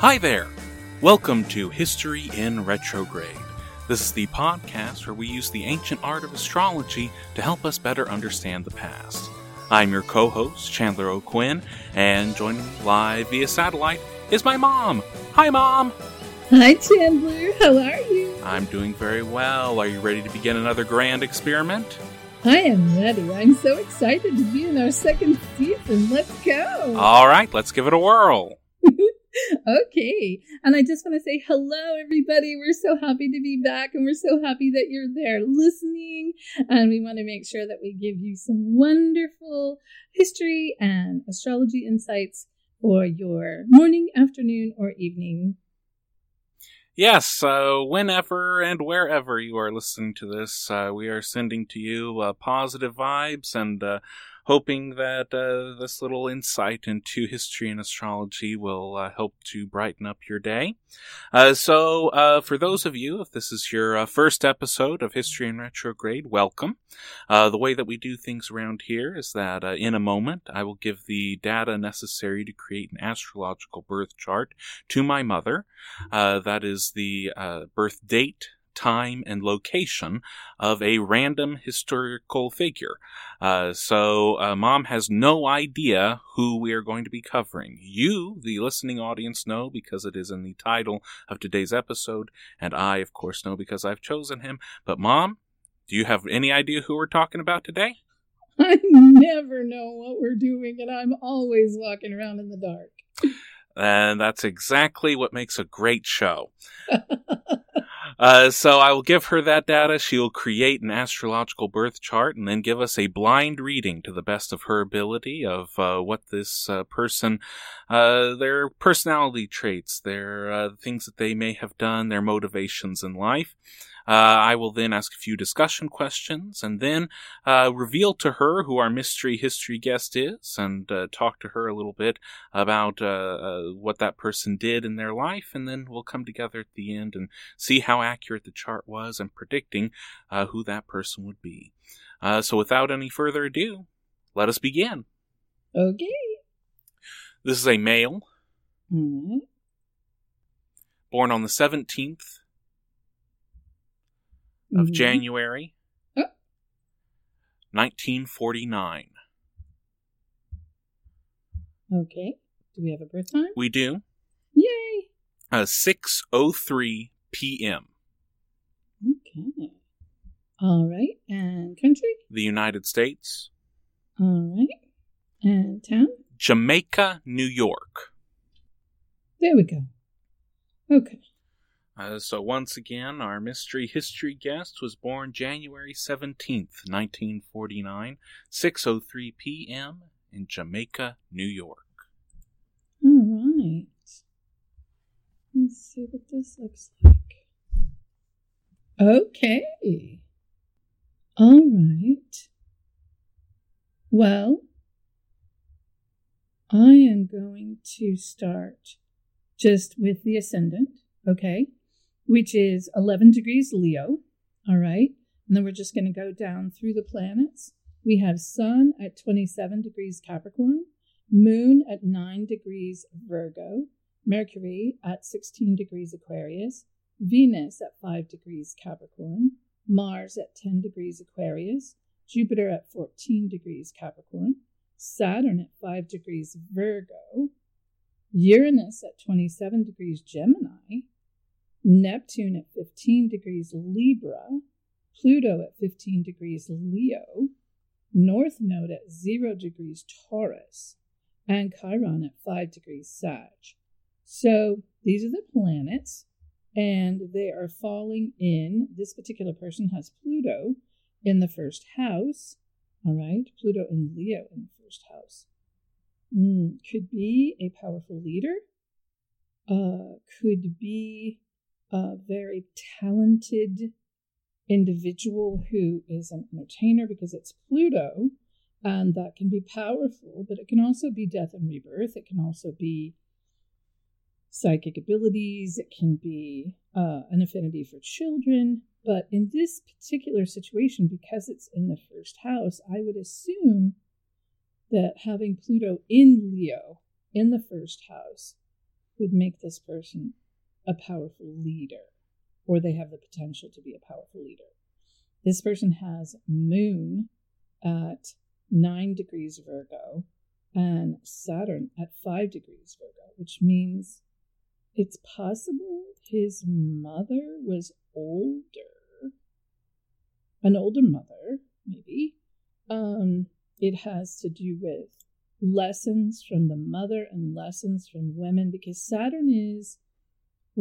Hi there! Welcome to History in Retrograde. This is the podcast where we use the ancient art of astrology to help us better understand the past. I'm your co host, Chandler O'Quinn, and joining me live via satellite is my mom. Hi, Mom! Hi, Chandler. How are you? I'm doing very well. Are you ready to begin another grand experiment? I am ready. I'm so excited to be in our second season. Let's go. All right, let's give it a whirl. okay. And I just want to say hello, everybody. We're so happy to be back and we're so happy that you're there listening. And we want to make sure that we give you some wonderful history and astrology insights for your morning, afternoon, or evening. Yes, uh, whenever and wherever you are listening to this, uh, we are sending to you uh, positive vibes and uh, hoping that uh, this little insight into history and astrology will uh, help to brighten up your day. Uh, so, uh, for those of you, if this is your uh, first episode of History in Retrograde, welcome. Uh, the way that we do things around here is that in a moment I will give the data necessary to create an astrological birth chart to my mother. that is the birth date time, and location of a random historical figure. Uh, so, uh, mom has no idea who we are going to be covering. You, the listening audience, know because it is in the title of today's episode, and I, of course, know because I've chosen him. But, mom, do you have any idea who we're talking about today? I never know what we're doing, and I'm always walking around in the dark. And that's exactly what makes a great show. Uh, so I will give her that data. She will create an astrological birth chart and then give us a blind reading to the best of her ability of uh, what this uh, person, uh, their personality traits, their uh, things that they may have done, their motivations in life. Uh, I will then ask a few discussion questions and then uh, reveal to her who our mystery history guest is and uh, talk to her a little bit about what that person did in their life. And then we'll come together at the end and see how accurate the chart was and predicting uh, who that person would be. so without any further ado, let us begin. Okay. This is a male. Mm-hmm. Born on the 17th of mm-hmm. January, oh. 1949. Okay. Do we have a birth time? We do. Yay! Uh, 6.03 p.m. Okay. All right. And country? The United States. All right. And town? Jamaica, New York. There we go. Okay. Uh, so, once again, our mystery history guest was born January 17th, 1949, 6.03 p.m. in Jamaica, New York. All right. Let's see what this looks like. Okay. All right. Well, I am going to start just with the ascendant, okay? Which is 11 degrees Leo. All right. And then we're just going to go down through the planets. We have Sun at 27 degrees Capricorn, Moon at 9 degrees Virgo, Mercury at 16 degrees Aquarius, Venus at 5 degrees Capricorn, Mars at 10 degrees Aquarius, Jupiter at 14 degrees Capricorn, Saturn at 5 degrees Virgo, Uranus at 27 degrees Gemini, Neptune at 15 degrees Libra, Pluto at 15 degrees Leo, North Node at 0 degrees Taurus, and Chiron at 5 degrees Sag. So these are the planets, and they are falling in. This particular person has Pluto in the first house. All right, Pluto in Leo in the first house. Mm, could be a powerful leader, uh, could be a very talented individual who is an entertainer because it's Pluto, and that can be powerful, but it can also be death and rebirth. It can also be psychic abilities, it can be uh, an affinity for children. But in this particular situation, because it's in the first house, I would assume that having Pluto in Leo in the first house would make this person a powerful leader, or they have the potential to be a powerful leader. This person has Moon at 9 degrees Virgo and Saturn at 5 degrees Virgo, which means it's possible his mother was older, an older mother, maybe. Um, it has to do with lessons from the mother and lessons from women because Saturn is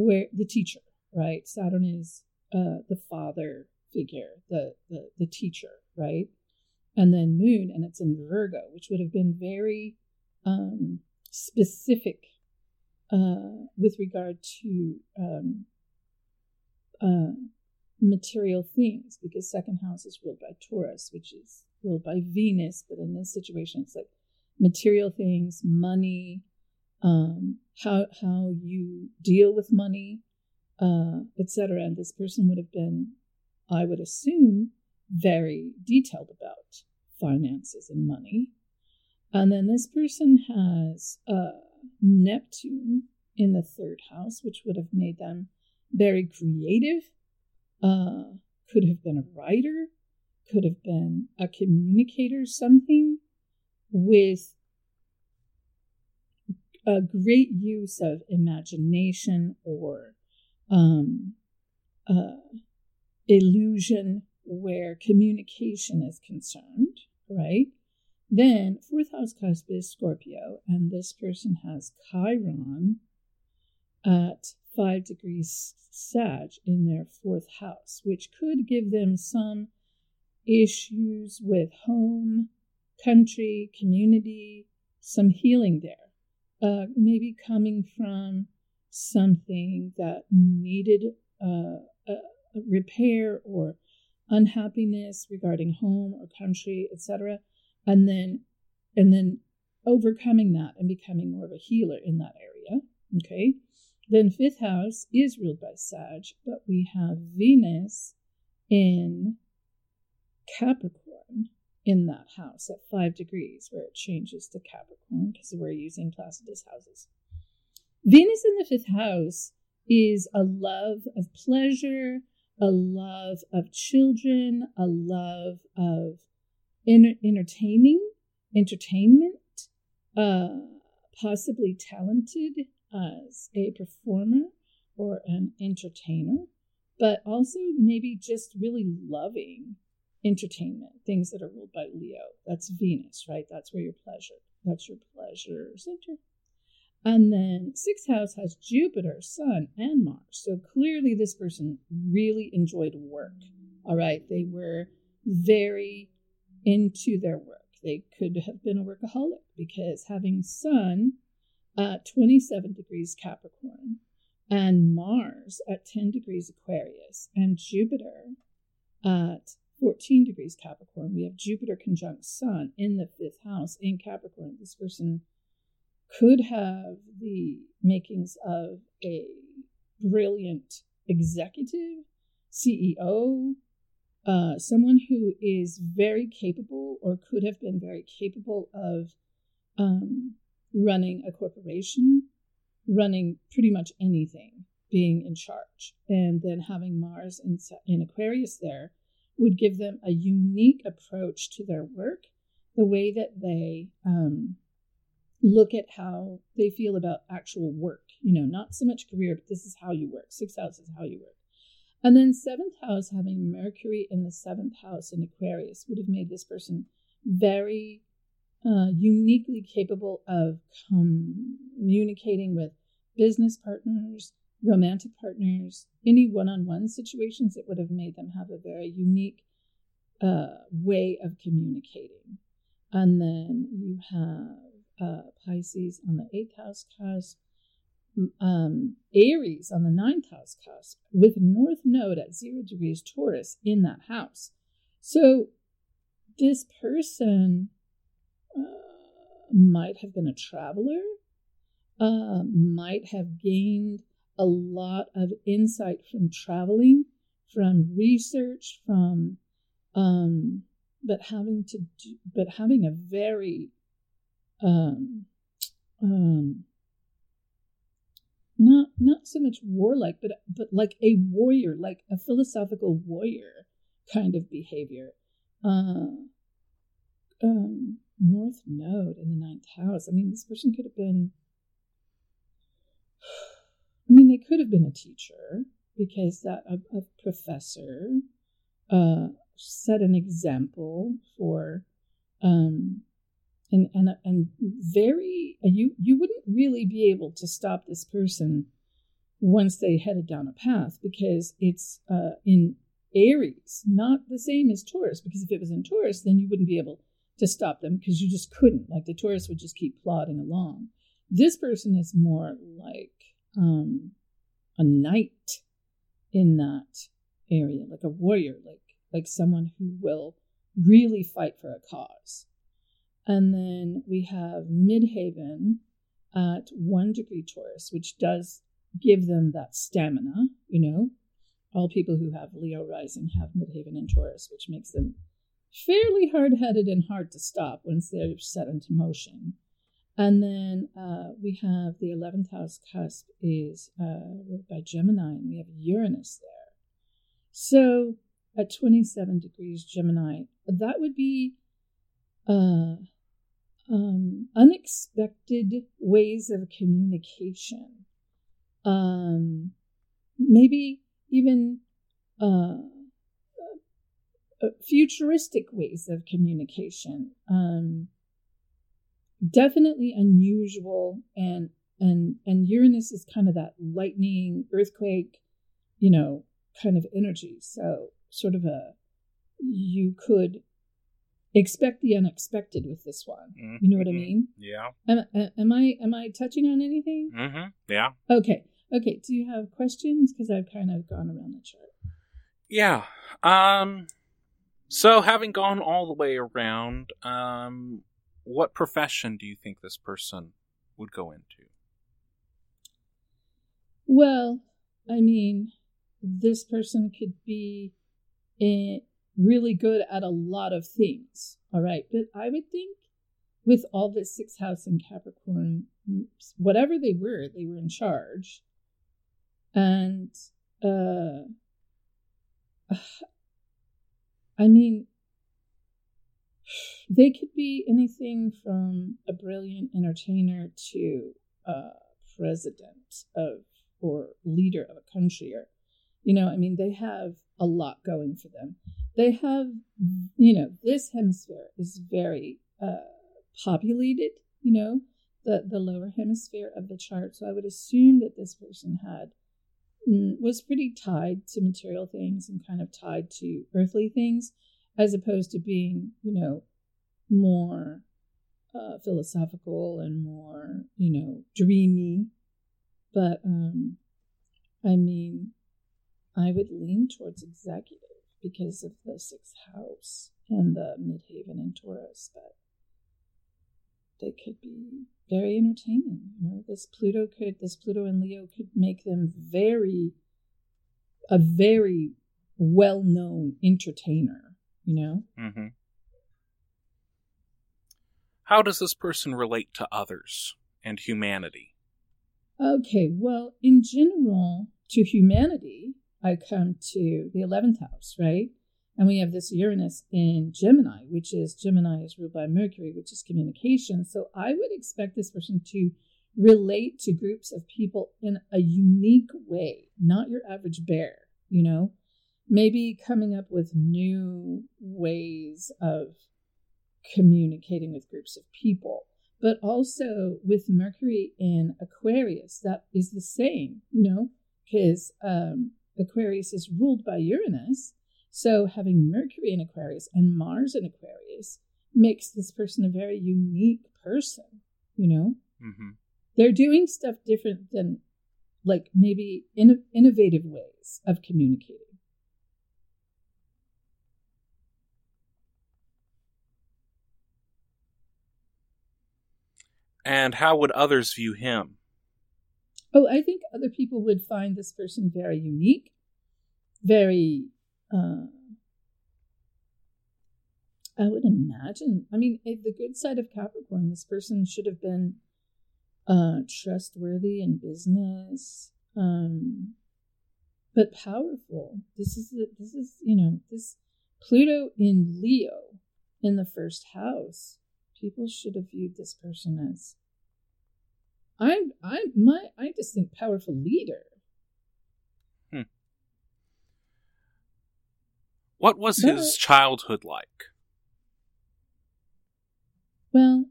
where the teacher, right? Saturn is uh, the father figure, the, the the teacher, right? And then Moon, and it's in Virgo, which would have been very um, specific uh, with regard to um, uh, material things, because second house is ruled by Taurus, which is ruled by Venus. But in this situation, it's like material things, money, um, how how you deal with money, uh, etc. And this person would have been, I would assume, very detailed about finances and money. And then this person has uh, Neptune in the third house, which would have made them very creative, uh, could have been a writer, could have been a communicator, something with a great use of imagination or um, uh, illusion where communication is concerned, right? Then, fourth house cusp is Scorpio, and this person has Chiron at five degrees Sag in their fourth house, which could give them some issues with home, country, community, some healing there. Uh, maybe coming from something that needed uh, a, repair or unhappiness regarding home or country, etc and then and then overcoming that and becoming more of a healer in that area. Okay. Then fifth house is ruled by Sag, but we have Venus in Capricorn in that house at five degrees, where it changes to Capricorn because we're using Placidus houses. Venus in the fifth house is a love of pleasure, a love of children, a love of entertaining, entertainment, uh, possibly talented as a performer or an entertainer, but also maybe just really loving entertainment, things that are ruled by Leo. That's Venus, right? That's where your pleasure, that's your pleasure center. And then sixth house has Jupiter, Sun, and Mars. So clearly, this person really enjoyed work. All right. They were very into their work. They could have been a workaholic because having Sun at 27 degrees Capricorn and Mars at 10 degrees Aquarius and Jupiter at 14 degrees Capricorn, we have Jupiter conjunct Sun in the fifth house in Capricorn. This person could have the makings of a brilliant executive, CEO, uh, someone who is very capable or could have been very capable of um, running a corporation, running pretty much anything, being in charge. And then having Mars in, in Aquarius there would give them a unique approach to their work, the way that they um, look at how they feel about actual work. You know, not so much career, but this is how you work. Sixth house is how you work. And then seventh house, having Mercury in the seventh house in Aquarius, would have made this person very uh, uniquely capable of communicating with business partners, romantic partners, any one on one situations. It would have made them have a very unique uh, way of communicating. And then you have uh, Pisces on the eighth house cusp, um, Aries on the ninth house cusp, with North Node at zero degrees Taurus in that house. So this person uh, might have been a traveler, uh, might have gained a lot of insight from traveling, from research, from um, but having to do, but having a very um, um, not not so much warlike, but but like a warrior, like a philosophical warrior kind of behavior. Uh, um, North Node in the ninth house. I mean, this person could have been. I mean, they could have been a teacher because that a, a professor uh, set an example for um, and and and very you you wouldn't really be able to stop this person once they headed down a path because it's uh, in Aries, not the same as Taurus. Because if it was in Taurus, then you wouldn't be able to stop them because you just couldn't. Like the Taurus would just keep plodding along. This person is more like um, a knight in that area, like a warrior, like like someone who will really fight for a cause. And then we have Midheaven at one degree Taurus, which does give them that stamina. You know, all people who have Leo rising have Midheaven and Taurus, which makes them fairly hard headed and hard to stop once they're set into motion. And then uh, we have the 11th house cusp is uh, by Gemini, and we have Uranus there. So at 27 degrees Gemini, that would be uh, um, unexpected ways of communication. Um, maybe even uh, uh, futuristic ways of communication. Um, definitely unusual, and and and Uranus is kind of that lightning, earthquake, you know, kind of energy. So sort of a you could expect the unexpected with this one. Mm-hmm. You know what I mean? Yeah. Am, am, I am I touching on anything? Mm-hmm. Yeah. Okay. Okay. Do you have questions? Because I've kind of gone around the chart. Yeah. Um. So, having gone all the way around, um, what profession do you think this person would go into? Well, I mean, this person could be in, really good at a lot of things. All right. But I would think with all this sixth house in Capricorn, whatever they were, they were in charge. And uh I mean they could be anything from a brilliant entertainer to a president of or leader of a country or you know, I mean, they have a lot going for them. They have, you know, this hemisphere is very uh, populated, you know, the, the lower hemisphere of the chart. So I would assume that this person had mm, was pretty tied to material things and kind of tied to earthly things, as opposed to being, you know, more uh, philosophical and more, you know, dreamy. But um, I mean, I would lean towards executive because of the sixth house and the midheaven in Taurus, but they could be very entertaining. You know, this Pluto could, this Pluto and Leo could make them very a very well known entertainer, you know? Mm-hmm. How does this person relate to others and humanity? Okay, well, in general, to humanity, I come to the 11th house, right? And we have this Uranus in Gemini, which is Gemini is ruled by Mercury, which is communication. So I would expect this person to relate to groups of people in a unique way, not your average bear, you know? Maybe coming up with new ways of communicating with groups of people, but also with Mercury in Aquarius, that is the same, you know, because um, Aquarius is ruled by Uranus. So having Mercury in Aquarius and Mars in Aquarius makes this person a very unique person, you know? Mm-hmm. They're doing stuff different than, like, maybe in- innovative ways of communicating. And how would others view him? Oh, I think other people would find this person very unique, very. Uh, I would imagine. I mean, the good side of Capricorn, this person should have been uh, trustworthy in business, um, but powerful. This is this is you know this Pluto in Leo in the first house people should have viewed this person as I'm I'm my I just think powerful leader. Hmm. What was but, his childhood like? Well,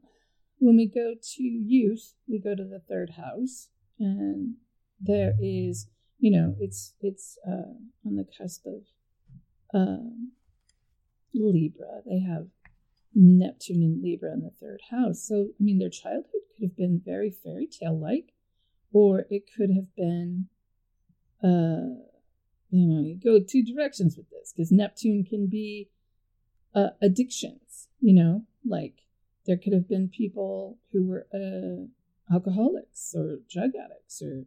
when we go to youth, we go to the third house, and there is, you know, it's it's uh, on the cusp of uh, Libra. They have Neptune and Libra in the third house. So, I mean, their childhood could have been very fairy tale like, or it could have been, uh, you know, you go two directions with this because Neptune can be uh, addictions, you know, like there could have been people who were uh, alcoholics or drug addicts, or,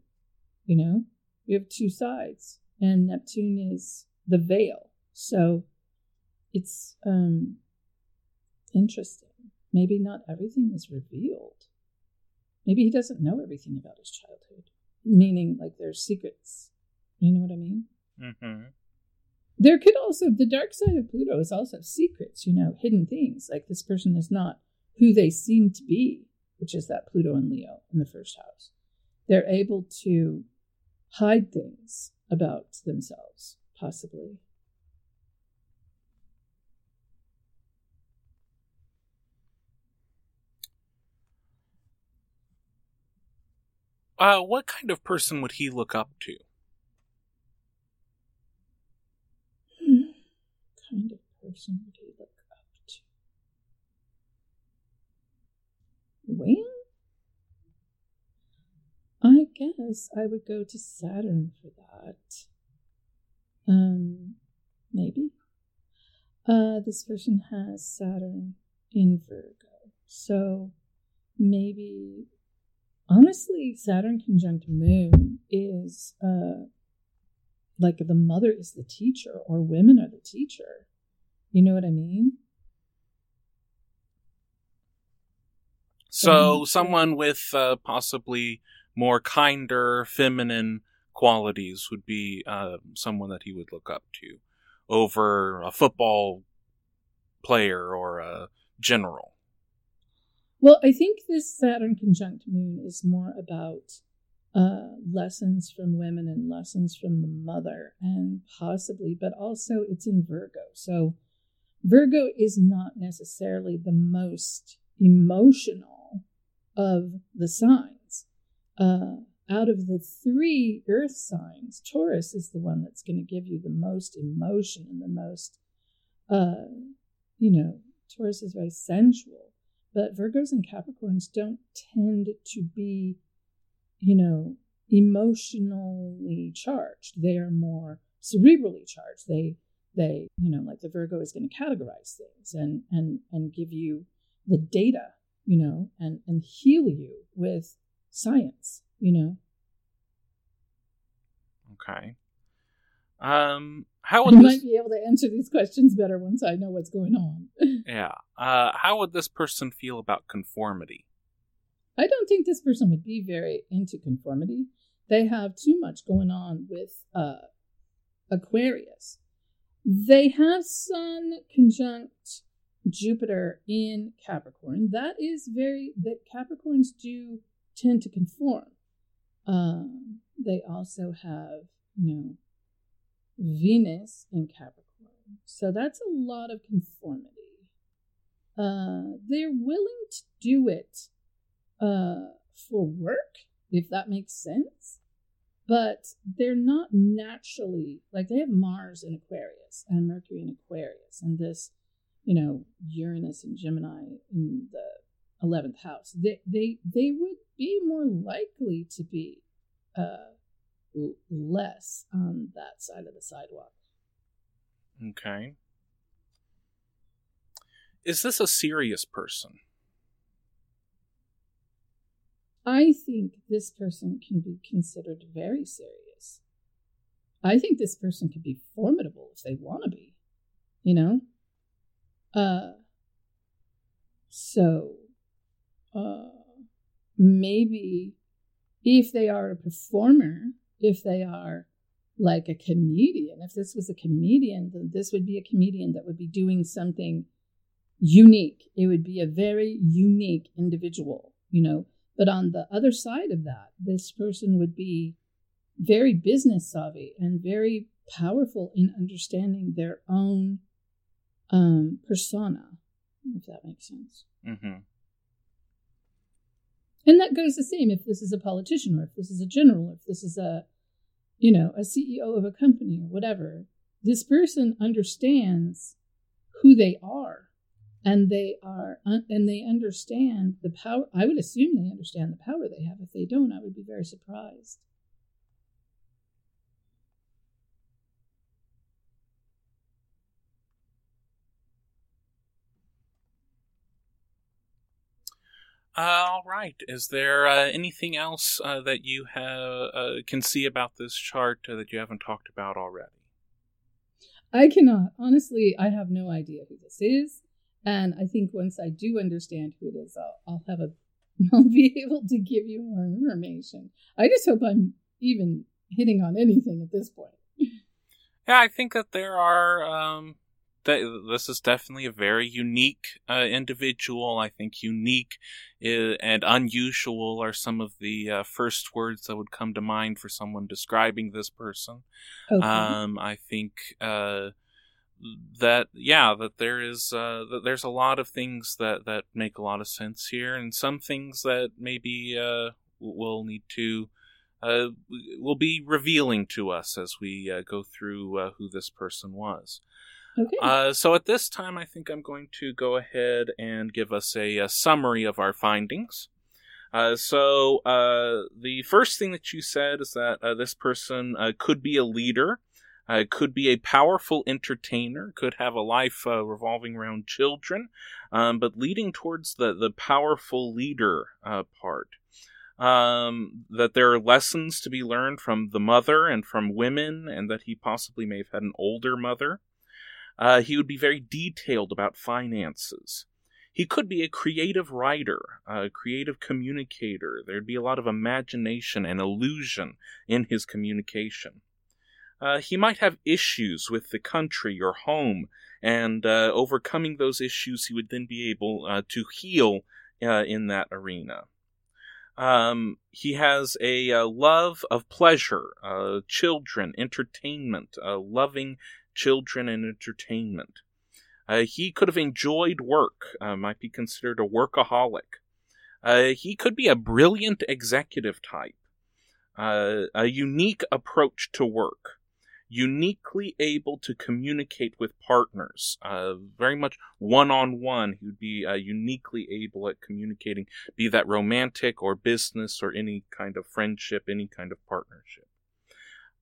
you know, you have two sides, and Neptune is the veil. So, it's um Interesting. Maybe not everything is revealed. Maybe he doesn't know everything about his childhood, meaning like there's secrets. You know what I mean? Mm-hmm. There could also, the dark side of Pluto is also secrets, you know, hidden things. Like this person is not who they seem to be, which is that Pluto and Leo in the first house. They're able to hide things about themselves, possibly. Uh, what kind of person would he look up to? Hmm. Kind of person would he look up to? Well, I guess I would go to Saturn for that. Um, maybe. Uh, this person has Saturn in Virgo, so maybe honestly, Saturn conjunct Moon is uh, like the mother is the teacher, or women are the teacher. You know what I mean? So, someone with uh, possibly more kinder, feminine qualities would be uh, someone that he would look up to over a football player or a general. Well, I think this Saturn conjunct moon is more about uh, lessons from women and lessons from the mother, and possibly, but also it's in Virgo. So Virgo is not necessarily the most emotional of the signs. Uh, out of the three earth signs, Taurus is the one that's going to give you the most emotion and the most, uh, you know, Taurus is very sensual but Virgos and Capricorns don't tend to be, you know, emotionally charged. They are more cerebrally charged. They they, you know, like the Virgo is going to categorize things and and and give you the data, you know, and and heal you with science, you know. Okay. Um, how would I this? might be able to answer these questions better once I know what's going on. Yeah. Uh, how would this person feel about conformity? I don't think this person would be very into conformity. They have too much going on with uh, Aquarius. They have Sun conjunct Jupiter in Capricorn. That is very that Capricorns do tend to conform. Um, they also have, you know, Venus in Capricorn. So that's a lot of conformity. Uh, they're willing to do it uh, for work, if that makes sense. But they're not naturally like they have Mars in Aquarius and Mercury in Aquarius, and this, you know, Uranus and Gemini in the eleventh house. They they they would be more likely to be uh, less on that side of the sidewalk. Okay. Is this a serious person? I think this person can be considered very serious. I think this person could be formidable if they want to be, you know? Uh, so, uh, maybe if they are a performer, if they are like a comedian, if this was a comedian, then this would be a comedian that would be doing something unique. It would be a very unique individual, you know? But on the other side of that, this person would be very business savvy and very powerful in understanding their own um, persona, if that makes sense. Mm-hmm. And that goes the same if this is a politician or if this is a general, or if this is a, you know, a CEO of a company or whatever. This person understands who they are and they are and they understand the power i would assume they understand the power they have if they don't i would be very surprised Uh, all right. Is there uh, anything else uh, that you have uh, can see about this chart uh, that you haven't talked about already? i cannot honestly i have no idea who this is and I think once I do understand who it is, I'll, I'll have a, I'll be able to give you more information. I just hope I'm even hitting on anything at this point. Yeah, I think that there are. Um, this is definitely a very unique uh, individual. I think unique is, and unusual are some of the uh, first words that would come to mind for someone describing this person. Okay. Um, I think. Uh, that yeah that there is uh, that there's a lot of things that that make a lot of sense here and some things that maybe uh, will need to uh, will be revealing to us as we uh, go through uh, who this person was okay. uh, so at this time i think i'm going to go ahead and give us a, a summary of our findings uh, so uh, the first thing that you said is that uh, this person uh, could be a leader uh, could be a powerful entertainer, could have a life revolving around children, um, but leading towards the, the powerful leader part. Um, that there are lessons to be learned from the mother and from women, and that he possibly may have had an older mother. Uh, he would be very detailed about finances. He could be a creative writer, a creative communicator. There'd be a lot of imagination and illusion in his communication. Uh, he might have issues with the country or home, and uh, overcoming those issues, he would then be able uh, to heal uh, in that arena. Um, he has a, uh, love of pleasure, uh, children, entertainment, loving children and entertainment. he could have enjoyed work, might be considered a workaholic. he could be a brilliant executive type, a unique approach to work uniquely able to communicate with partners, uh, very much one on one. He would be uh, uniquely able at communicating, be that romantic or business or any kind of friendship, any kind of partnership.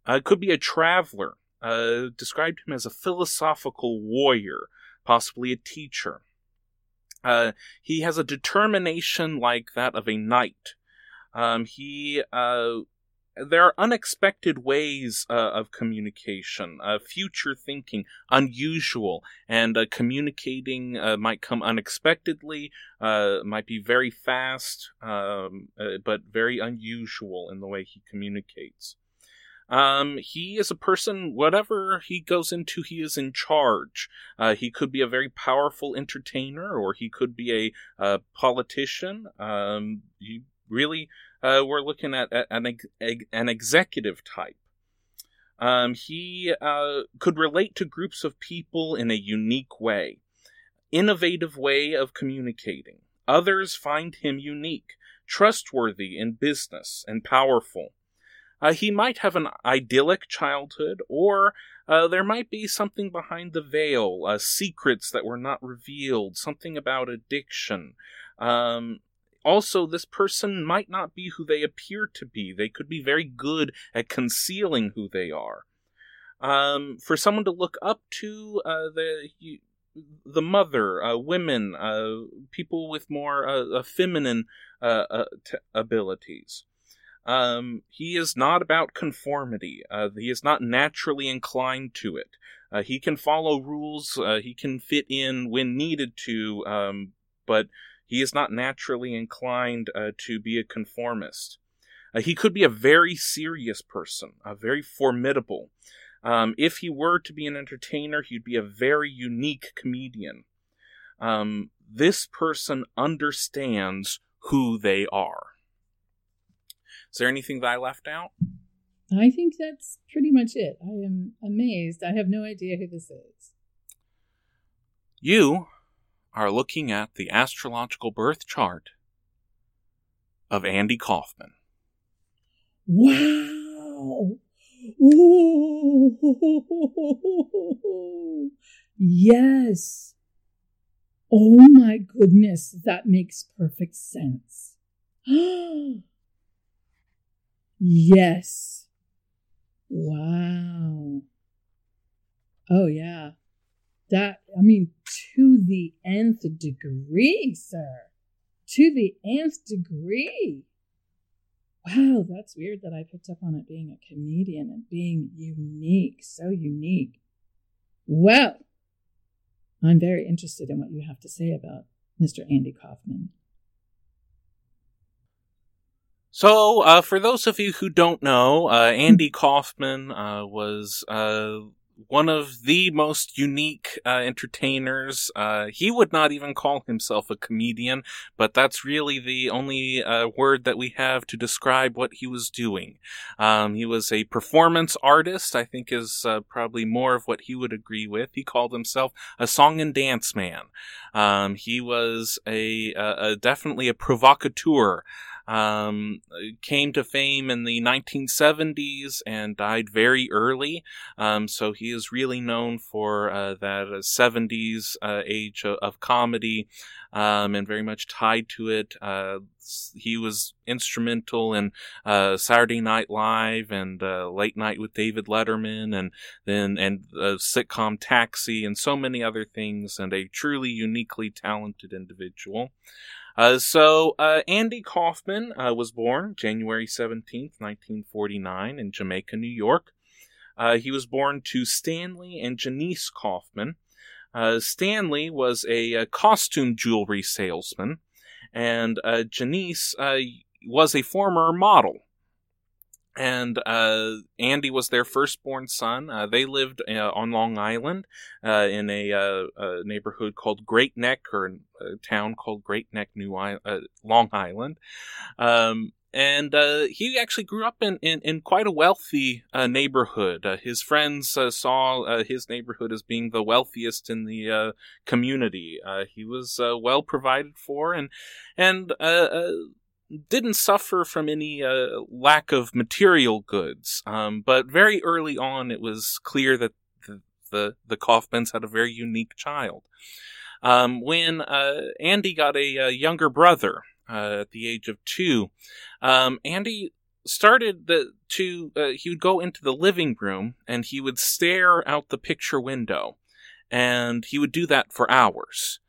Uh, could be a traveler. Uh, described him as a philosophical warrior, possibly a teacher. Uh, he has a determination like that of a knight. Um, he uh, there are unexpected ways uh, of communication, uh, future thinking, unusual, and uh, communicating might come unexpectedly, might be very fast, um, but very unusual in the way he communicates. Um, he is a person, whatever he goes into, he is in charge. he could be a very powerful entertainer, or he could be a, politician. Um, he really uh, we're looking at, at an, an executive type. Um, he uh, could relate to groups of people in a unique way, innovative way of communicating. Others find him unique, trustworthy in business, and powerful. Uh, he might have an idyllic childhood, or uh, there might be something behind the veil, uh, secrets that were not revealed, something about addiction. Um, also, this person might not be who they appear to be. They could be very good at concealing who they are. Um, for someone to look up to, uh, the the mother, uh, women, uh, people with more uh, feminine uh, uh, t- abilities. Um, he is not about conformity. Uh, he is not naturally inclined to it. Uh, he can follow rules. Uh, he can fit in when needed to, um, but he is not naturally inclined uh, to be a conformist. Uh, he could be a very serious person, a very formidable. Um, if he were to be an entertainer, he'd be a very unique comedian. Um, this person understands who they are. Is there anything that I left out? I think that's pretty much it. I am amazed. I have no idea who this is. You are looking at the astrological birth chart of Andy Kaufman. Wow! Ooh. Yes. Oh my goodness, that makes perfect sense. yes. Wow. Oh, yeah. That, I mean, to the nth degree, sir. To the nth degree. Wow, that's weird that I picked up on it being a comedian and being unique, so unique. Well, I'm very interested in what you have to say about Mr. Andy Kaufman. So, uh, for those of you who don't know, uh, Andy Kaufman uh, was uh, one of the most unique uh, entertainers. Uh, he would not even call himself a comedian, but that's really the only uh, word that we have to describe what he was doing. Um, he was a performance artist, I think is uh, probably more of what he would agree with. He called himself a song and dance man. Um, he was a, a, a definitely a provocateur. Um, came to fame in the 1970s and died very early. Um, so he is really known for uh, that 70s uh, uh, age of, of comedy um, and very much tied to it. Uh, he was instrumental in uh, Saturday Night Live and uh, Late Night with David Letterman, and then and sitcom Taxi, and so many other things. And a truly uniquely talented individual. Uh, so, uh, Andy Kaufman uh, was born January 17th, 1949, in Jamaica, New York. Uh, he was born to Stanley and Janice Kaufman. Uh, Stanley was a, a, costume jewelry salesman, and uh, Janice was a former model and uh, Andy was their firstborn son. Uh, they lived uh, on Long Island uh, in a, uh, a, neighborhood called Great Neck, or a town called Great Neck, New I- uh, Long Island. Um, and he actually grew up in, in, in quite a wealthy neighborhood. his friends saw his neighborhood as being the wealthiest in the community. he was well provided for, and and didn't suffer from any uh, lack of material goods, um, but very early on it was clear that the the, the Kaufmans had a very unique child. Um, when uh, Andy got a, a younger brother uh, at the age of two, um, Andy started the, to uh, he would go into the living room and he would stare out the picture window, and he would do that for hours.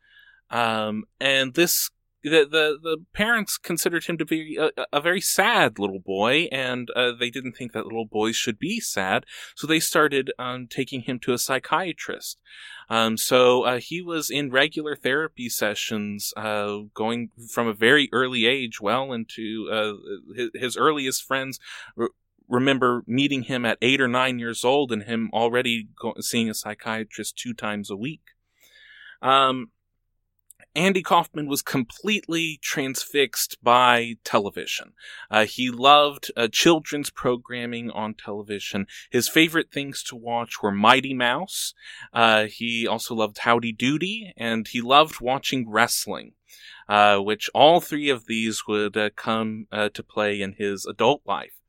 Um, and this the, the the parents considered him to be a, a very sad little boy, and uh, they didn't think that little boys should be sad, so they started um, taking him to a psychiatrist. Um, so uh, he was in regular therapy sessions, uh, going from a very early age, well into uh, his, his, earliest friends. Re- remember meeting him at eight or nine years old, and him already go- seeing a psychiatrist two times a week. Um, Andy Kaufman was completely transfixed by television. Uh, he loved uh, children's programming on television. His favorite things to watch were Mighty Mouse. Uh, he also loved Howdy Doody, and he loved watching wrestling. Uh, which all three of these would uh, come uh, to play in his adult life.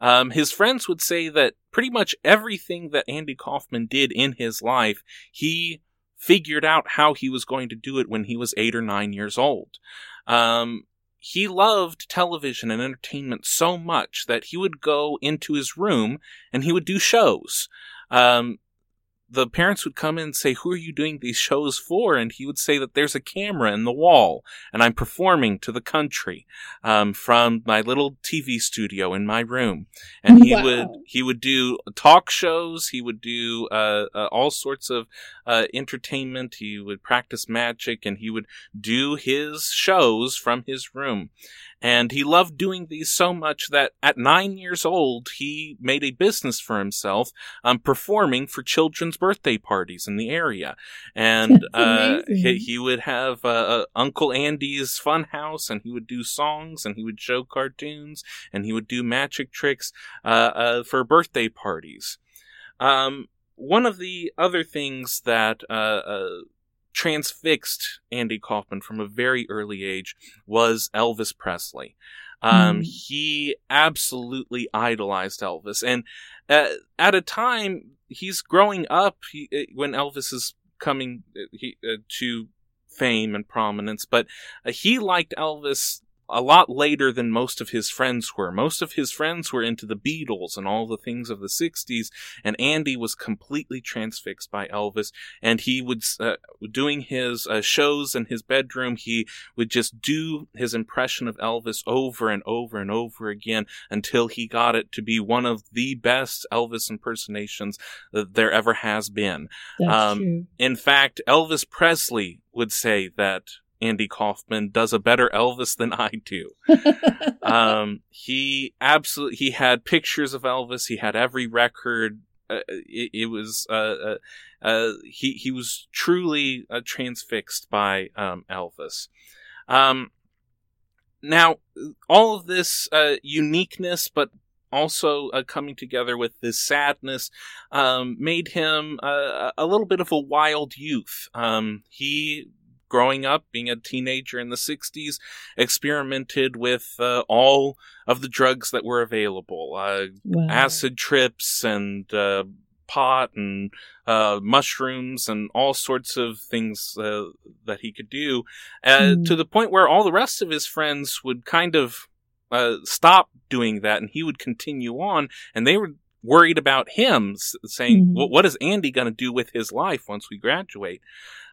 Um, his friends would say that pretty much everything that Andy Kaufman did in his life, he figured out how he was going to do it when he was eight or nine years old. Um, he loved television and entertainment so much that he would go into his room and he would do shows. Um, the parents would come in and say, Who are you doing these shows for? And he would say that there's a camera in the wall and I'm performing to the country um, from my little TV studio in my room. And he wow. would he would do talk shows. He would do uh, uh, all sorts of uh, entertainment. He would practice magic and he would do his shows from his room. And he loved doing these so much that at nine years old, he made a business for himself, um, performing for children's birthday parties in the area. And, uh, he, he, would have, uh, uh, Uncle Andy's fun house and he would do songs and he would show cartoons and he would do magic tricks, uh, uh for birthday parties. Um, one of the other things that, uh, transfixed Andy Kaufman from a very early age was Elvis Presley. Um, mm. He absolutely idolized Elvis, and uh, at a time he's growing up he, uh, when Elvis is coming uh, he, uh, to fame and prominence, but uh, he liked Elvis a lot later than most of his friends were. Most of his friends were into the Beatles and all the things of the 60s, and Andy was completely transfixed by Elvis. And he would, uh, doing his uh, shows in his bedroom, he would just do his impression of Elvis over and over and over again until he got it to be one of the best Elvis impersonations that there ever has been. That's Um, in fact, Elvis Presley would say that Andy Kaufman does a better Elvis than I do. um, he absolutely he had pictures of Elvis. He had every record. Uh, it, it, was uh, uh, uh he he was truly uh, transfixed by um, Elvis. Um, now, all of this uh, uniqueness, but also uh, coming together with this sadness um, made him uh, a little bit of a wild youth. Um, he growing up, being a teenager in the 60s, experimented with uh, all of the drugs that were available uh, wow. acid trips and uh, pot and uh, mushrooms and all sorts of things uh, that he could do, mm. to the point where all the rest of his friends would kind of stop doing that and he would continue on, and they were worried about him, saying, mm-hmm. well, "What is Andy going to do with his life once we graduate?"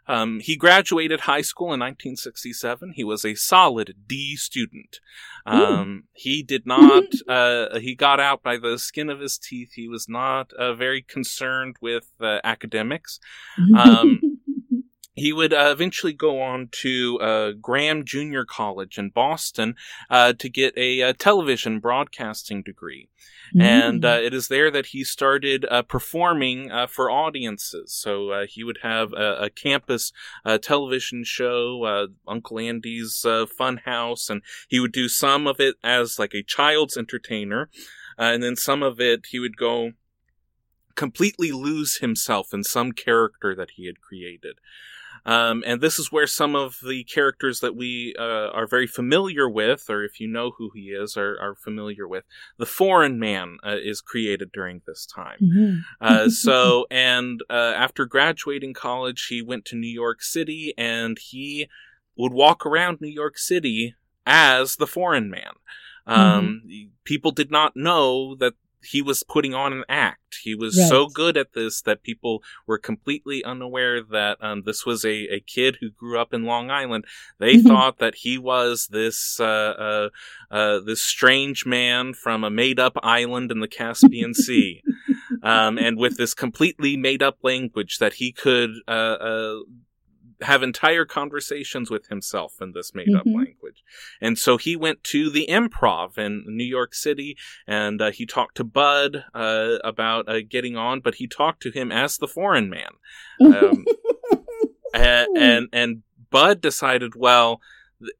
Um, he graduated high school in 1967. He was a solid D student. Um, he did not, uh, he got out by the skin of his teeth. He was not uh, very concerned with uh, academics. Um, he would uh, eventually go on to uh, Grahm Junior College in Boston uh, to get a, a, television broadcasting degree. Mm. And uh, it is there that he started uh, performing uh, for audiences. So he would have a, a campus television show, Uncle Andy's Fun House, and he would do some of it as like a child's entertainer. and then some of it he would go completely lose himself in some character that he had created. Um, and this is where some of the characters that we uh, are very familiar with, or if you know who he is, are, are familiar with. The Foreign Man uh, is created during this time. Mm-hmm. uh, so, and uh, after graduating college, he went to New York City and he would walk around New York City as the Foreign Man. Um, mm-hmm. People did not know that he was putting on an act. He was Right. so good at this that people were completely unaware that um, this was a, a kid who grew up in Long Island. They Mhm. thought that he was this uh, uh, uh, this strange man from a made up island in the Caspian Sea, um, and with this completely made up language that he could uh, uh, have entire conversations with himself in this made up Mhm. language. And so he went to the improv in New York City and uh, he talked to Budd uh, about uh, getting on, but he talked to him as the foreign man. Um, and, and, and Budd decided, well,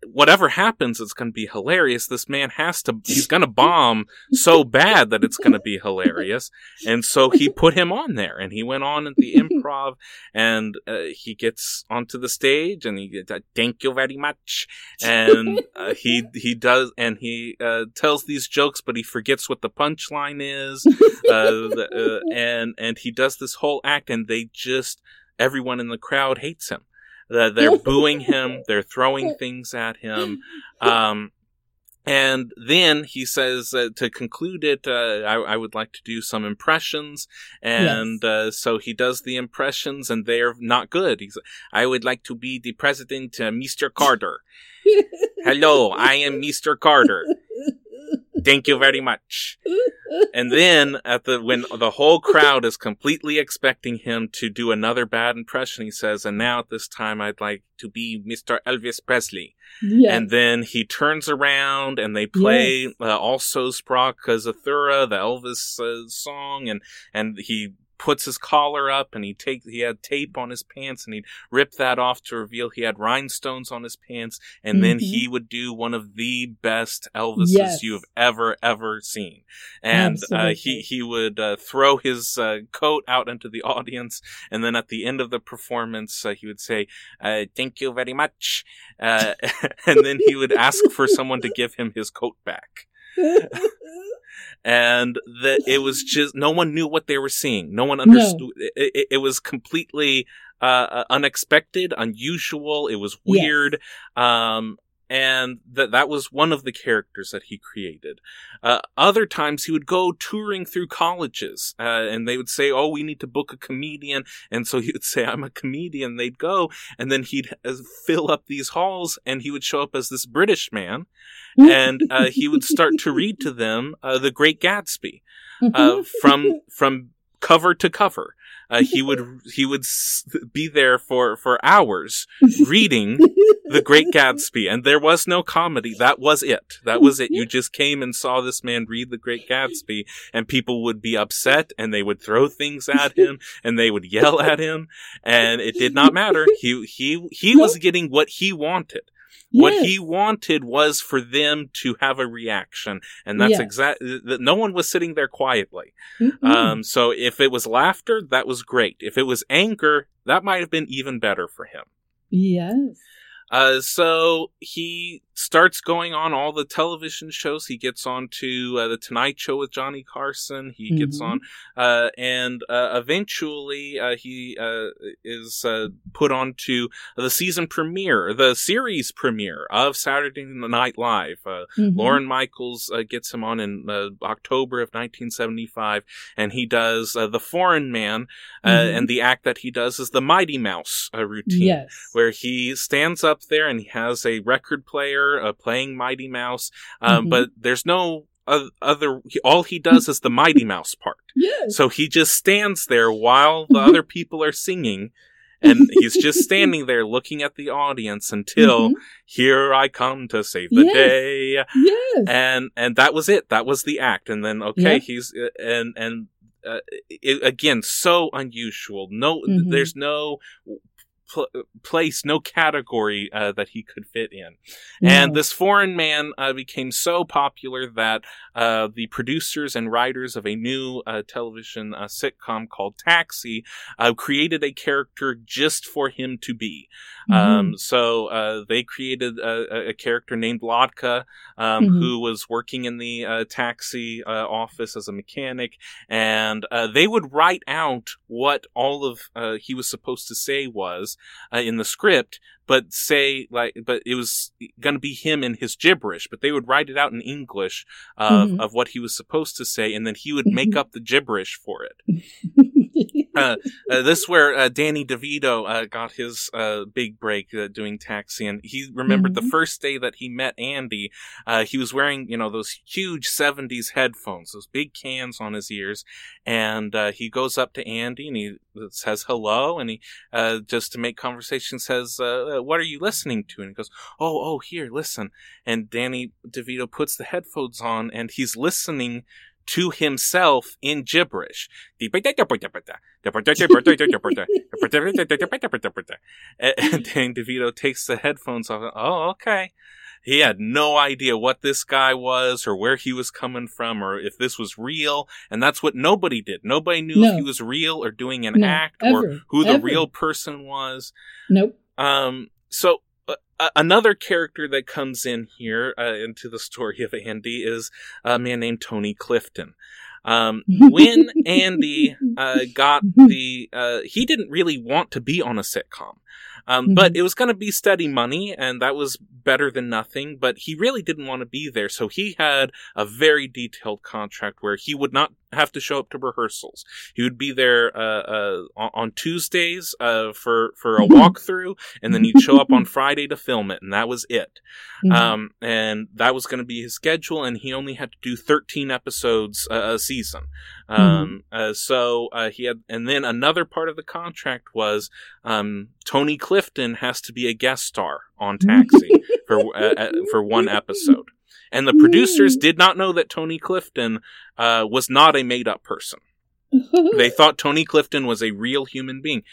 whatever happens, it's going to be hilarious. This man has to, he's going to bomb so bad that it's going to be hilarious. And so he put him on there and he went on at the improv and uh, he gets onto the stage and he gets, uh, thank you very much. And uh, he, he does, and he uh, tells these jokes, but he forgets what the punchline is. Uh, the, uh, and, and he does this whole act and they just, everyone in the crowd hates him. Uh, they're booing him. They're throwing things at him. Um, and then he says uh, to conclude it, uh, I, I would like to do some impressions. And uh, so he does the impressions, and they're not good. He's, I would like to be the president, uh, Mr. Carter. Hello, I am Mr. Carter. Thank you very much. And then at the when the whole crowd is completely expecting him to do another bad impression, he says, "And now at this time, I'd like to be Mr. Elvis Presley." Yes. And then he turns around and they play Yes. uh, also Sprach Zarathustra, the Elvis uh, song, and and he puts his collar up and he take he had tape on his pants and he'd rip that off to reveal he had rhinestones on his pants. And then Mhm. he would do one of the best Elvises Yes. you've ever ever seen. And uh, he he would uh, throw his uh, coat out into the audience. And then at the end of the performance uh, he would say uh, thank you very much. Uh, and then he would ask for someone to give him his coat back and that it was just no one knew what they were seeing. No one understood it, it, it was completely uh, uh, unexpected unusual. It was Yes. weird. Um and that that was one of the characters that he created. Uh, other times he would go touring through colleges, uh, and they would say, "Oh, we need to book a comedian," and so he would say, "I'm a comedian." They'd go, and then he'd uh, fill up these halls, and he would show up as this British man, and uh, he would start to read to them uh, The Great Gatsby uh, from from cover to cover. Uh, he would he would be there for for hours reading The Great Gatsby, and there was no comedy. That was it. That was it. You just came and saw this man read The Great Gatsby, and people would be upset, and they would throw things at him, and they would yell at him, and it did not matter. He he he was getting what he wanted. What he wanted was for them to have a reaction, and that's exactly that. No one was sitting there quietly. Mm-mm. Um, so if it was laughter, that was great. If it was anger, that might have been even better for him. yes. Uh, so he starts going on all the television shows. He gets on to uh, the Tonight Show with Johnny Carson. He gets Mhm. on, uh, and uh, eventually uh, he uh, is uh, put on to the season premiere, the series premiere of Saturday Night Live. Uh, Mhm. Lorne Michaels uh, gets him on in uh, October of 1975, and he does uh, The Foreign Man, uh, Mhm. and the act that he does is the Mighty Mouse uh, routine Yes. where he stands up there and he has a record player uh, playing Mighty Mouse, um, Mhm. but there's no other. All he does is the Mighty Mouse part. Yes. So he just stands there while the other people are singing. And he's just standing there looking at the audience until Mhm. here I come to save the Yes. day Yes. and and that was it that was the act and then okay Yeah. he's uh, and and uh, it, again so unusual no Mhm. there's no pl- place no category uh, that he could fit in and this foreign man uh, became so popular that uh, the producers and writers of a new uh, television uh, sitcom called Taxi uh, created a character just for him to be. Mhm. Um, so uh, they created a, a- character named Latka, um, Mhm. who was working in the uh, taxi uh, office as a mechanic, and uh, they would write out what all of uh, he was supposed to say was, uh, in the script, but say like, but it was going to be him in his gibberish, but they would write it out in English of, mm-hmm. of what he was supposed to say, and then he would make mm-hmm. up the gibberish for it. uh, uh, this is where uh, Danny DeVito uh, got his uh, big break uh, doing Taxi, and he remembered mm-hmm. the first day that he met Andy. he was wearing, you know, those huge '70s headphones, those big cans on his ears, and he goes up to Andy and he says hello, and he just to make conversation says, "What are you listening to?" And he goes, "Oh, oh, here, listen." And Danny DeVito puts the headphones on, and he's listening to himself in gibberish. and Danny DeVito takes the headphones off. Oh, okay. He had no idea what this guy was or where he was coming from or if this was real. And that's what nobody did. Nobody knew no. if he was real or doing an no, act ever, or who the ever. real person was. Nope. Um, so uh, another character that comes in here uh, into the story of Andy is a man named Tony Clifton. Um, when Andy uh, got the, uh, he didn't really want to be on a sitcom. Um, mm-hmm. But it was going to be steady money, and that was better than nothing. But he really didn't want to be there, so he had a very detailed contract where he would not have to show up to rehearsals. He would be there uh, uh, on Tuesdays uh, for for a walkthrough, and then he'd show up on Friday to film it, and that was it. Mm-hmm. Um, and that was going to be his schedule, and he only had to do 13 episodes a season. Um, mm-hmm. so uh, he had, and then another part of the contract was um, Tony Clifton has to be a guest star on Taxi for uh, uh, for one episode. And the producers did not know that Tony Clifton uh, was not a made up person. they thought Tony Clifton was a real human being.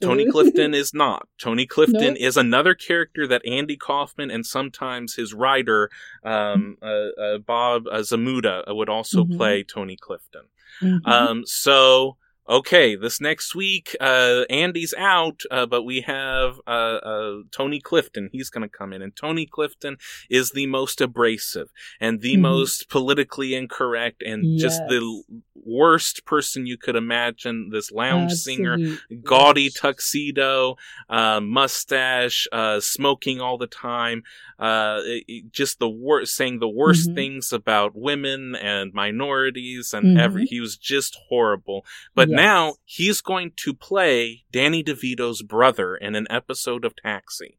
Tony Clifton is not. Tony Clifton nope. is another character that Andy Kaufman and sometimes his writer um, uh, uh, Bob Zmuda would also mm-hmm. play Tony Clifton. Mm-hmm. Um, so okay, this next week, uh, Andy's out, uh, but we have uh, uh Tony Clifton. He's going to come in, and Tony Clifton is the most abrasive and the mm-hmm. most politically incorrect and yes. just the worst person you could imagine. This lounge Absolutely. singer, gaudy tuxedo, uh, mustache, uh, smoking all the time, just the worst, saying the worst mm-hmm. things about women and minorities and mm-hmm. every. He was just horrible, but yes. now he's going to play Danny DeVito's brother in an episode of Taxi.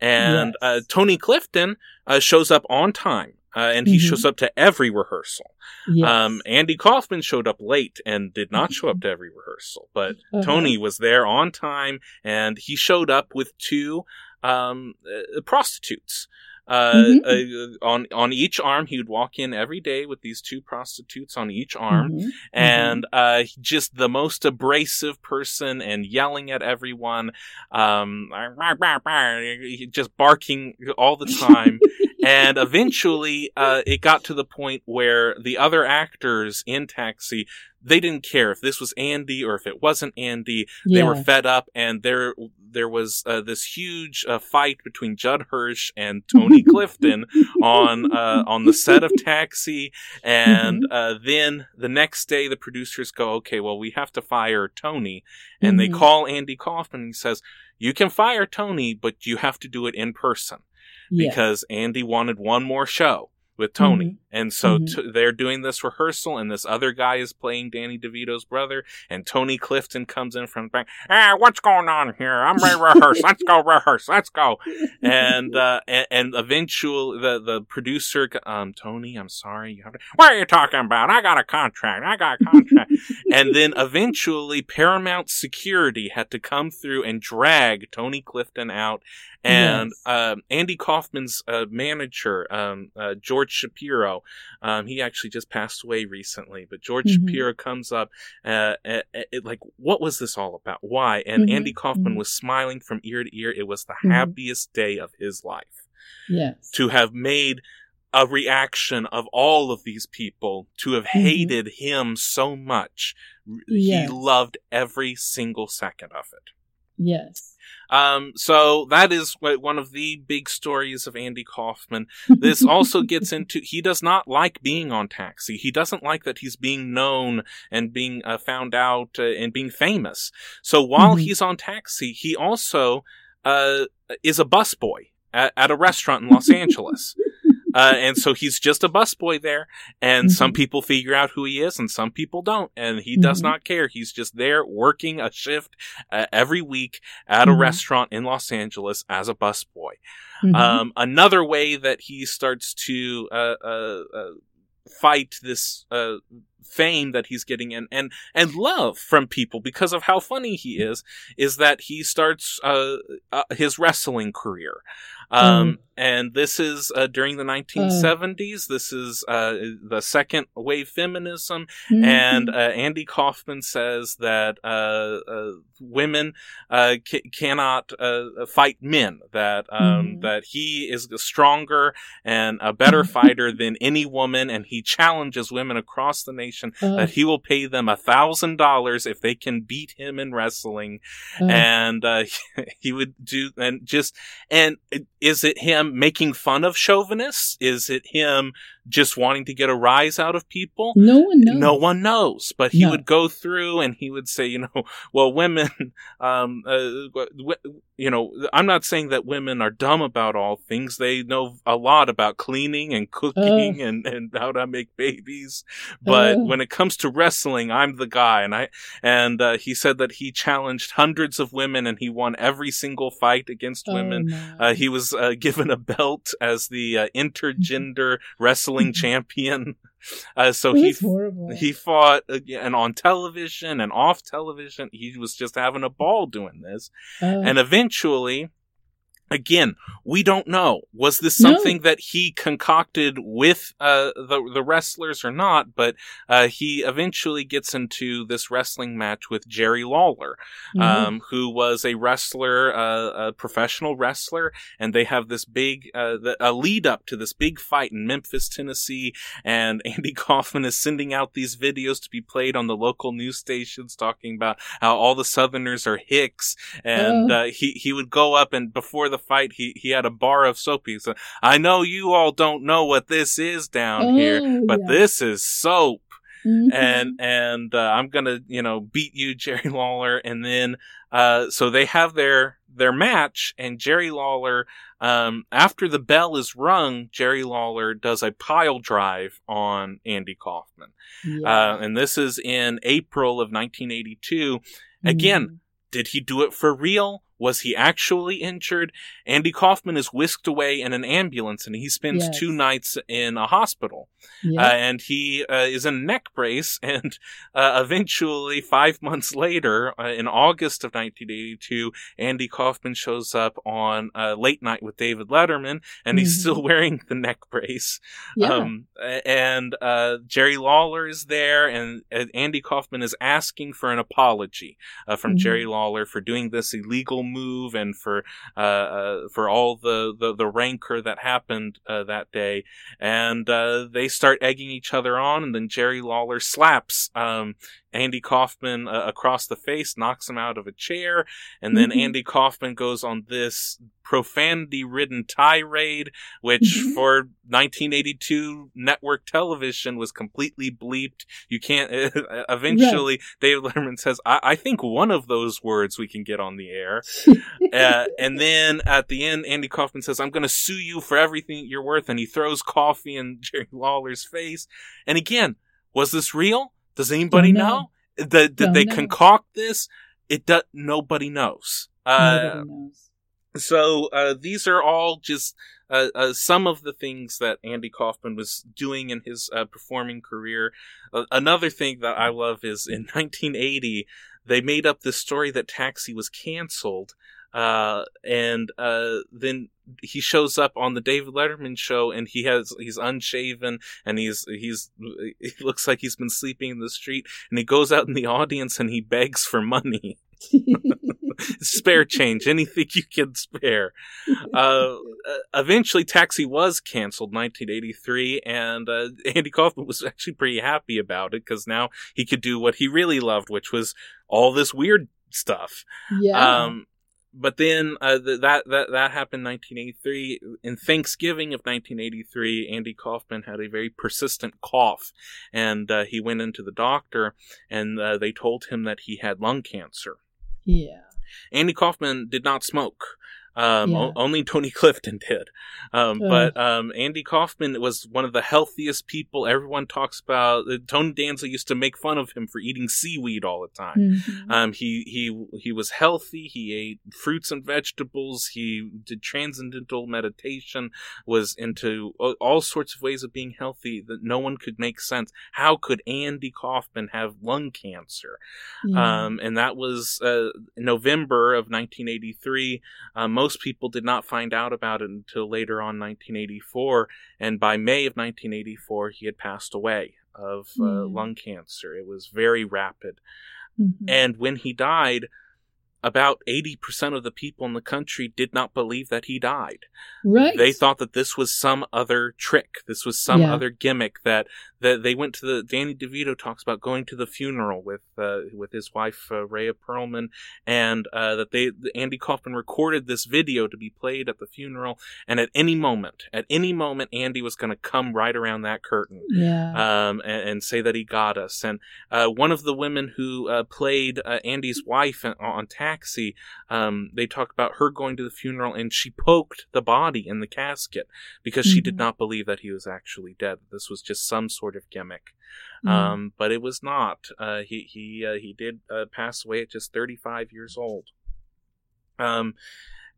And yes. uh, Tony Clifton uh, shows up on time. Uh, and he mm-hmm. shows up to every rehearsal. Yes. Um, Andy Kaufman showed up late and did not show up to every rehearsal, but uh-huh. Tony was there on time, and he showed up with two um, uh, prostitutes. Uh, mm-hmm. uh, on on each arm, he would walk in every day with these two prostitutes on each arm, mm-hmm. and uh, just the most abrasive person and yelling at everyone, um, just barking all the time. and eventually, uh, it got to the point where the other actors in Taxi they didn't care if this was Andy or if it wasn't Andy. They were fed up, and there there was uh, this huge uh, fight between Judd Hirsch and Tony Clifton on uh, on the set of Taxi. And mm-hmm. uh, then the next day, the producers go, "Okay, well, we have to fire Tony," and mm-hmm. they call Andy Kaufman. and he says, "You can fire Tony, but you have to do it in person." Yeah. Because Andy wanted one more show with Tony. Mm-hmm. And so mm-hmm. t- they're doing this rehearsal, and this other guy is playing Danny DeVito's brother, and Tony Clifton comes in from the back. Ah, what's going on here? I'm ready to rehearse. Let's go rehearse. Let's go. And uh, and, and eventually, the the producer, um, Tony, I'm sorry, you have to. What are you talking about? I got a contract. I got a contract. and then eventually, Paramount Security had to come through and drag Tony Clifton out and yes. uh, Andy Kaufman's uh, manager, um, uh, George Shapiro, um, he actually just passed away recently, but George mm-hmm. Shapiro comes up, uh, like, what was this all about? Why? And mm-hmm. Andy Kaufman mm-hmm. was smiling from ear to ear. It was the mm-hmm. happiest day of his life. Yes. To have made a reaction of all of these people to have mm-hmm. hated him so much. Yes. He loved every single second of it. Yes. Um, so that is one of the big stories of Andy Kaufman. This also gets into, he does not like being on Taxi. He doesn't like that he's being known and being uh, found out uh, and being famous. So while mm-hmm. he's on Taxi, he also, uh, is a busboy at, at a restaurant in Los Angeles. Uh, and so he's just a busboy there, and mm-hmm. some people figure out who he is, and some people don't, and he mm-hmm. does not care. He's just there working a shift uh, every week at mm-hmm. a restaurant in Los Angeles as a busboy. Mm-hmm. Um, another way that he starts to uh, uh, uh fight this uh, fame that he's getting and and and love from people because of how funny he is is that he starts uh, uh, his wrestling career um, mm and this is uh, during the 1970s. Uh, this is uh, the second wave feminism, mm-hmm. and uh, Andy Kaufman says that uh, uh, women c- cannot fight men. That um, mm-hmm. that he is stronger and a better fighter than any woman, and he challenges women across the nation Uh-huh. that he will pay them a thousand dollars if they can beat him in wrestling, uh-huh. and uh, he would do and just and is it him? making fun of chauvinists? Is it him just wanting to get a rise out of people? No one knows. No one knows. But he no. would go through and he would say, you know, well, women, um, uh, you know, I'm not saying that women are dumb about all things. They know a lot about cleaning and cooking uh, and, and how to make babies. But uh, when it comes to wrestling, I'm the guy. And I, and, uh, he said that he challenged hundreds of women and he won every single fight against oh, women. No. Uh, he was, uh, given a belt as the, intergender wrestling wrestling champion. Uh, so he he fought and on television and off television. He was just having a ball doing this, uh, and eventually Again, we don't know. Was this something no. that he concocted with uh, the the wrestlers or not? But uh, he eventually gets into this wrestling match with Jerry Lawler, mm-hmm. um, who was a wrestler, uh, a professional wrestler, and they have this big uh, the, a lead up to this big fight in Memphis, Tennessee. And Andy Kaufman is sending out these videos to be played on the local news stations, talking about how all the Southerners are hicks, and uh. Uh, he he would go up and before the the fight, he, he had a bar of soap. He said, I know you all don't know what this is down oh, here, but yeah. this is soap. Mm-hmm. And, and, uh, I'm gonna, you know, beat you, Jerry Lawler. And then, uh, so they have their, their match and Jerry Lawler, um, after the bell is rung, Jerry Lawler does a pile drive on Andy Kaufman. Yeah. Uh, and this is in April of 1982. Again, mm-hmm. did he do it for real? Was he actually injured? Andy Kaufman is whisked away in an ambulance and he spends yes. two nights in a hospital. Uh, and he uh, is in a neck brace. And uh, eventually, five months later, uh, in August of 1982, Andy Kaufman shows up on uh, Late Night with David Letterman and mm-hmm. he's still wearing the neck brace. Yeah. Um, and uh, Jerry Lawler is there and Andy Kaufman is asking for an apology from mm-hmm. Jerry Lawler for doing this illegal move and for uh, uh, for all the, the, the rancor that happened uh, that day. And uh, they start egging each other on, and then Jerry Lawler slaps um, Andy Kaufman uh, across the face, knocks him out of a chair, and then mm-hmm. Andy Kaufman goes on this profanity ridden tirade, which mm-hmm. for 1982 network television was completely bleeped. You can't, uh, eventually, right. David Letterman says, I-, I, think one of those words we can get on the air. uh, and then at the end, Andy Kaufman says, I'm going to sue you for everything you're worth. And he throws coffee in Jerry Lawler's face. And again, was this real? Does anybody know? know? The, did they know. concoct this? It does. Nobody knows. Uh, nobody knows. So uh, these are all just uh, uh, some of the things that Andy Kaufman was doing in his uh, performing career. Uh, another thing that I love is in 1980 they made up this story that Taxi was canceled, uh, and uh, then he shows up on the David Letterman show and he has he's unshaven and he's he's he looks like he's been sleeping in the street and he goes out in the audience and he begs for money. spare change, anything you can spare. Uh, eventually, Taxi was canceled 1983, and uh, Andy Kaufman was actually pretty happy about it because now he could do what he really loved, which was all this weird stuff. Yeah. Um, but then uh, th- that that that happened in 1983. In Thanksgiving of 1983, Andy Kaufman had a very persistent cough, and uh, he went into the doctor, and uh, they told him that he had lung cancer. yeah. Andy Kaufman did not smoke. Um, Yeah. o- only Tony Clifton did. Um, but um, Andy Kaufman was one of the healthiest people. Everyone talks about. Uh, Tony Danza used to make fun of him for eating seaweed all the time. Mhm. Um, he he he was healthy. He ate fruits and vegetables. He did transcendental meditation. Was into all sorts of ways of being healthy that no one could make sense. How could Andy Kaufman have lung cancer? Yeah. Um, and that was uh, November of 1983. Uh, most people did not find out about it until later on 1984. And by May of 1984, he had passed away of uh, Yeah. lung cancer. It was very rapid. Mhm. And when he died, about 80% of the people in the country did not believe that he died. right. They thought that this was some other trick. This was some Yeah. other gimmick that, that they went to the, Danny DeVito talks about going to the funeral with, uh, with his wife, uh, Rhea Perlman, and, uh, that they, Andy Kaufman recorded this video to be played at the funeral. And at any moment, at any moment, Andy was going to come right around that curtain yeah. um, and, and say that he got us. And uh, one of the women who uh, played uh, Andy's wife on, on Taxi, um, they talk about her going to the funeral and she poked the body in the casket because she did Mhm. not believe that he was actually dead. This was just some sort of gimmick. Yeah. Um, but it was not. Uh, he he uh, he did uh, pass away at just 35 years old. Um,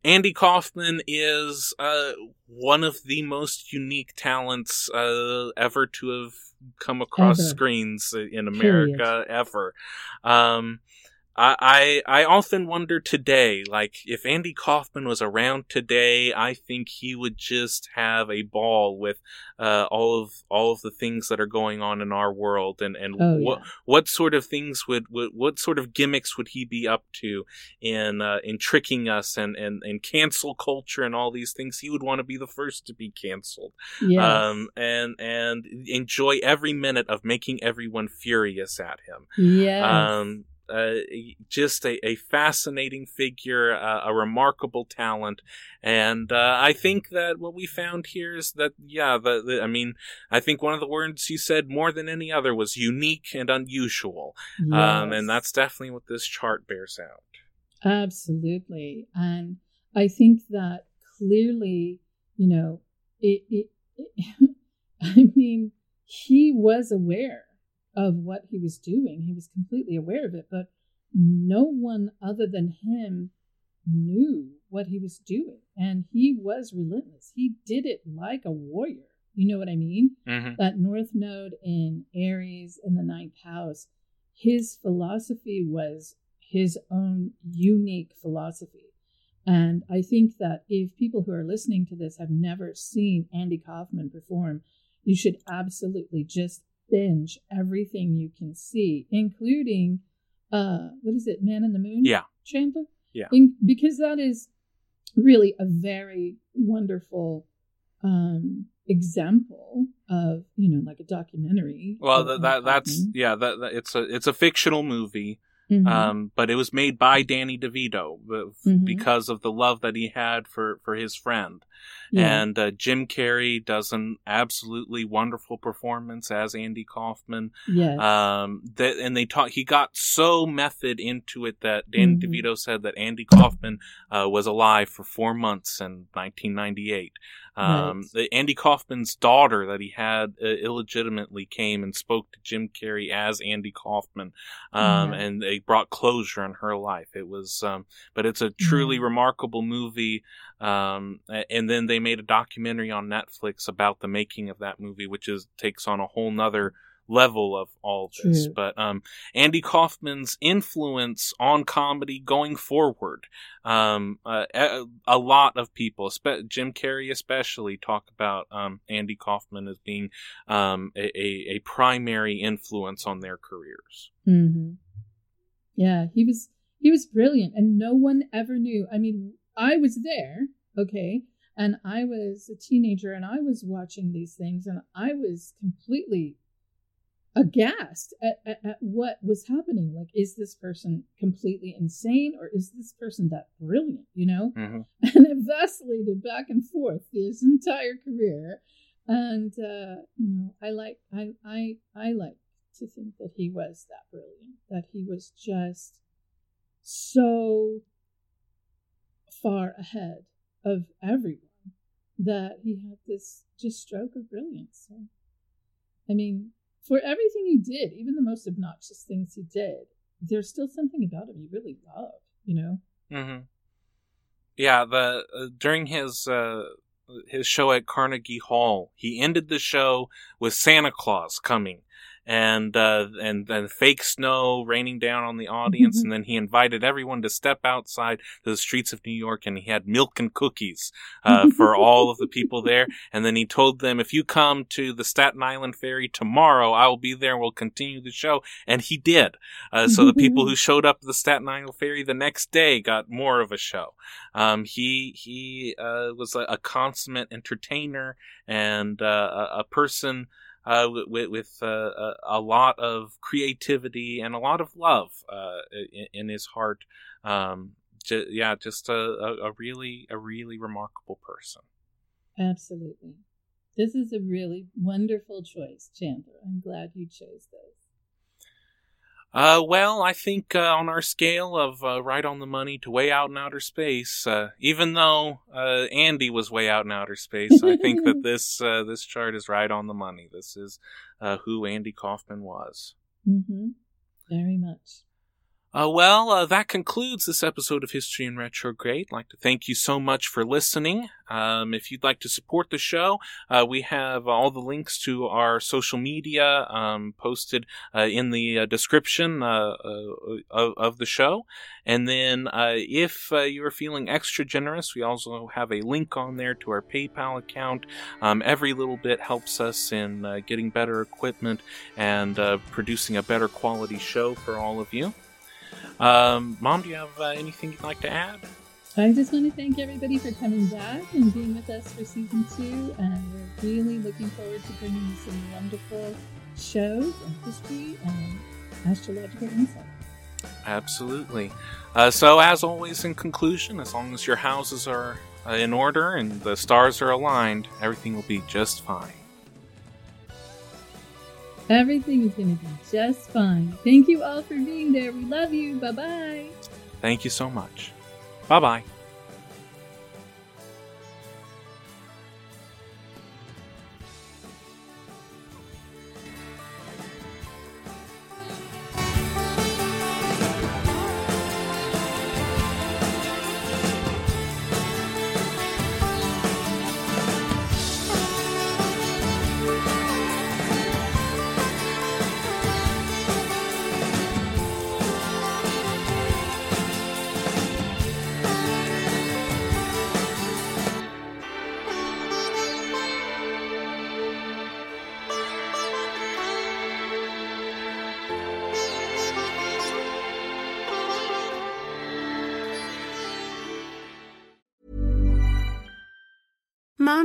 Andy Kaufman is uh, one of the most unique talents uh, ever to have come across Ever. screens in America ever. Um, I, I I often wonder today, like if Andy Kaufman was around today, I think he would just have a ball with uh, all of all of the things that are going on in our world, and and Oh, what yeah. what sort of things would, would what sort of gimmicks would he be up to in uh, in tricking us and, and and cancel culture and all these things? He would want to be the first to be canceled, Yes. um, and and enjoy every minute of making everyone furious at him. yes. Um, uh, just a, a fascinating figure, uh, a remarkable talent, and uh, I think that what we found here is that yeah, the, the I mean, I think one of the words you said more than any other was unique and unusual, um, and that's definitely what this chart bears out. Absolutely. And I think that clearly, you know, it, it, it I mean, he was aware of what he was doing. He was completely aware of it, but no one other than him knew what he was doing. And he was relentless. He did it like a warrior. You know what I mean? Mm-hmm. that North Node in Aries in the ninth house, his philosophy was his own unique philosophy. And I think that if people who are listening to this have never seen Andy Kaufman perform, you should absolutely just binge everything you can see, including uh what is it, Man in the Moon? Yeah. Chandler? Yeah. In, because that is really a very wonderful um example of you know like a documentary Well, that, that that's yeah, that, that it's a it's a fictional movie. Mhm. Um, but it was made by Danny DeVito uh, Mhm. because of the love that he had for, for his friend. Yeah. And uh, Jim Carrey does an absolutely wonderful performance as Andy Kaufman. yes Um, that and they taught he got so method into it that Danny Mhm. DeVito said that Andy Kaufman uh, was alive for four months in 1998. Um, Right. the- Andy Kaufman's daughter that he had uh, illegitimately came and spoke to Jim Carrey as Andy Kaufman, um, Yeah. and they brought closure in her life. It was, um, but it's a truly Yeah. remarkable movie. Um, and then they made a documentary on Netflix about the making of that movie, which is takes on a whole nother level of all this. True. But um, Andy Kaufman's influence on comedy going forward, um, uh, a, a lot of people, espe- Jim Carrey especially, talk about um, Andy Kaufman as being um, a, a, a primary influence on their careers. Mm-hmm. yeah he was he was brilliant and no one ever knew i mean i was there okay and i was a teenager and i was watching these things and i was completely aghast at, at, at, what was happening. Like, is this person completely insane or is this person that brilliant, you know? Mm-hmm. And it vacillated back and forth his entire career. And, uh, you know, I like, I, I, I like to think that he was that brilliant, that he was just so far ahead of everyone that he had this just stroke of brilliance. So, I mean, for everything he did, even the most obnoxious things he did, there's still something about him you really love, you know? Mm-hmm. Yeah, the uh, during his uh, his show at Carnegie Hall, he ended the show with Santa Claus coming and uh, and then fake snow raining down on the audience, mm-hmm. and then he invited everyone to step outside to the streets of New York, and he had milk and cookies uh, for all of the people there, and then he told them, "If you come to the Staten Island ferry tomorrow, I will be there, and we'll continue the show," and he did. Uh, so the people who showed up at the Staten Island ferry the next day got more of a show. Um, he he uh, was a, a, consummate entertainer and uh, a, a person uh, with, with uh, a lot of creativity and a lot of love uh, in, in, his heart. Um, yeah, just a, a, really a really remarkable person. Absolutely, this is a really wonderful choice, Chandler. I'm glad you chose this. Uh, well, I think uh, on our scale of uh, right on the money to way out in outer space, uh, even though uh, Andy was way out in outer space, I think that this uh, this chart is right on the money. This is who Andy Kaufman was. Mm-hmm. Very much. Uh, well, uh, that concludes this episode of History in Retrograde. I'd like to thank you so much for listening. Um, if you'd like to support the show, uh, we have all the links to our social media um, posted uh, in the uh, description uh, of, of, the show. And then, if you are feeling extra generous, we also have a link on there to our PayPal account. Um, every little bit helps us in getting better equipment and producing a better quality show for all of you. Um, Mom, do you have uh, anything you'd like to add? I just want to thank everybody for coming back and being with us for season two. And we're really looking forward to bringing you some wonderful shows and history and astrological insight. Absolutely. Uh, so, as always, in conclusion, as long as your houses are uh, in order and the stars are aligned, everything will be just fine. Everything is going to be just fine. Thank you all for being there. We love you. Bye bye. Thank you so much. Bye bye.